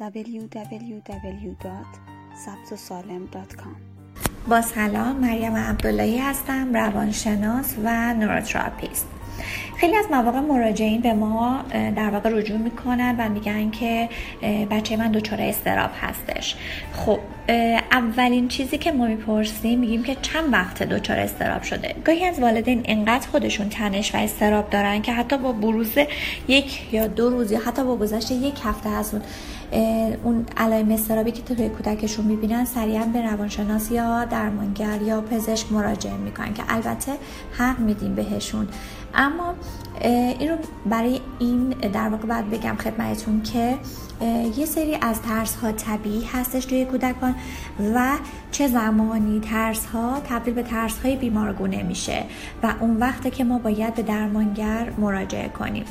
www.sabzosalem.com با سلام مریم عبداللهی هستم روانشناس و نوروتراپیست. خیلی از مواقع مراجعین به ما در واقع رجوع می‌کنن و میگن که بچه من دچار استراب هستش. خب اولین چیزی که ما می‌پرسیم میگیم که چند وقت دچار استراب شده؟ گاهی از والدین انقدر خودشون تنش و استراب دارن که حتی با بروز یک یا دو روز یا حتی با گذشت یک هفته از اون اون علائم استرابی که توی کودکشون می‌بینن سریعا به روانشناس یا درمانگر یا پزشک مراجعه می‌کنن که البته حق میدیم بهشون. اما این رو برای این در واقع باید بگم خدمتتون که یه سری از ترس ها طبیعی هستش توی کودکان و چه زمانی ترس ها تبدیل به ترس های بیمارگونه میشه و اون وقته که ما باید به درمانگر مراجعه کنیم.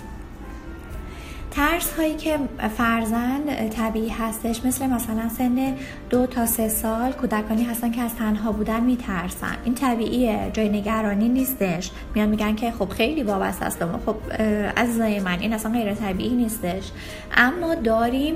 ترس هایی که فرزن طبیعی هستش مثل مثلا سن دو تا سه سال کودکانی هستن که از تنها بودن میترسن. این طبیعیه جای نگرانی نیستش. میان میگن که خب خیلی وابسته است خب عزیزای من این اصلا غیر طبیعی نیستش. اما داریم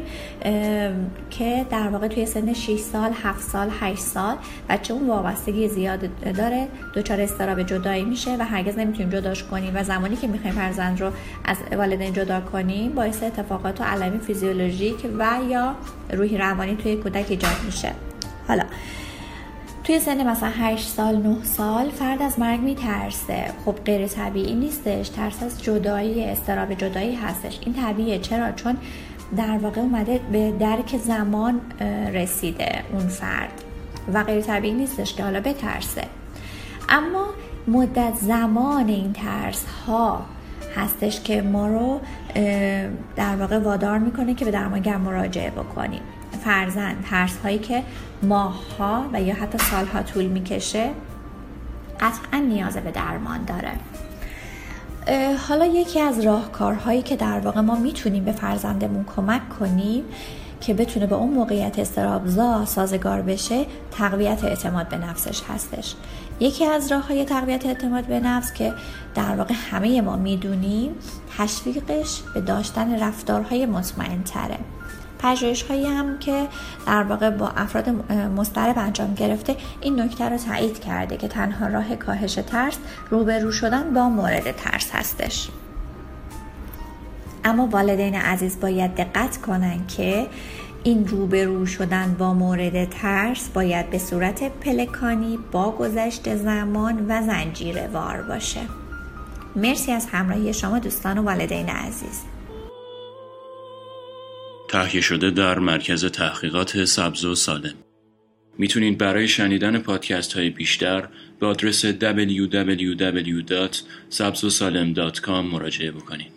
که در واقع توی سن 6 سال 7 سال 8 سال بچه اون وابستگی زیاد داره. دچار استراب جدایی میشه و هرگز نمی‌تونیم جداش کنیم. و زمانی که می‌خوایم فرزند رو از والدین جدا کنیم با باعث اتفاقات و علائم فیزیولوژیک و یا روحی روانی توی کودک ایجاد میشه. حالا توی سن مثلا 8 سال 9 سال فرد از مرگ میترسه. خب غیر طبیعی نیستش. ترس از جدایی استراب جدایی هستش. این طبیعیه. چرا؟ چون در واقع اومده به درک زمان رسیده اون فرد. و غیر طبیعی نیستش که حالا بترسه. اما مدت زمان این ترس ها هستش که ما رو در واقع وادار می‌کنه که به درمانگر مراجعه بکنیم. فرزن ترس هایی که ماهها و یا حتی سالها طول می‌کشه قطعا نیاز به درمان داره. حالا یکی از راهکارهایی که در واقع ما می‌تونیم به فرزندمون کمک کنیم که بتونه به اون موقعیت استرابزا سازگار بشه تقویت اعتماد به نفسش هستش. یکی از راه های تقویت اعتماد به نفس که در واقع همه ما می‌دونیم تشویقش به داشتن رفتارهای مطمئن تره پژوهش هایی هم که در واقع با افراد مسترب انجام گرفته این نکته رو تایید کرده که تنها راه کاهش ترس روبرو شدن با مورد ترس هستش. اما والدین عزیز باید دقت کنند که این روبرو شدن با مورد ترس باید به صورت پلکانی با گذشت زمان و زنجیره وار باشه. مرسی از همراهی شما دوستان و والدین عزیز. تهیه شده در مرکز تحقیقات سبز و سالم. می‌تونید برای شنیدن پادکست های بیشتر به آدرس www.sabzosalem.com مراجعه بکنید.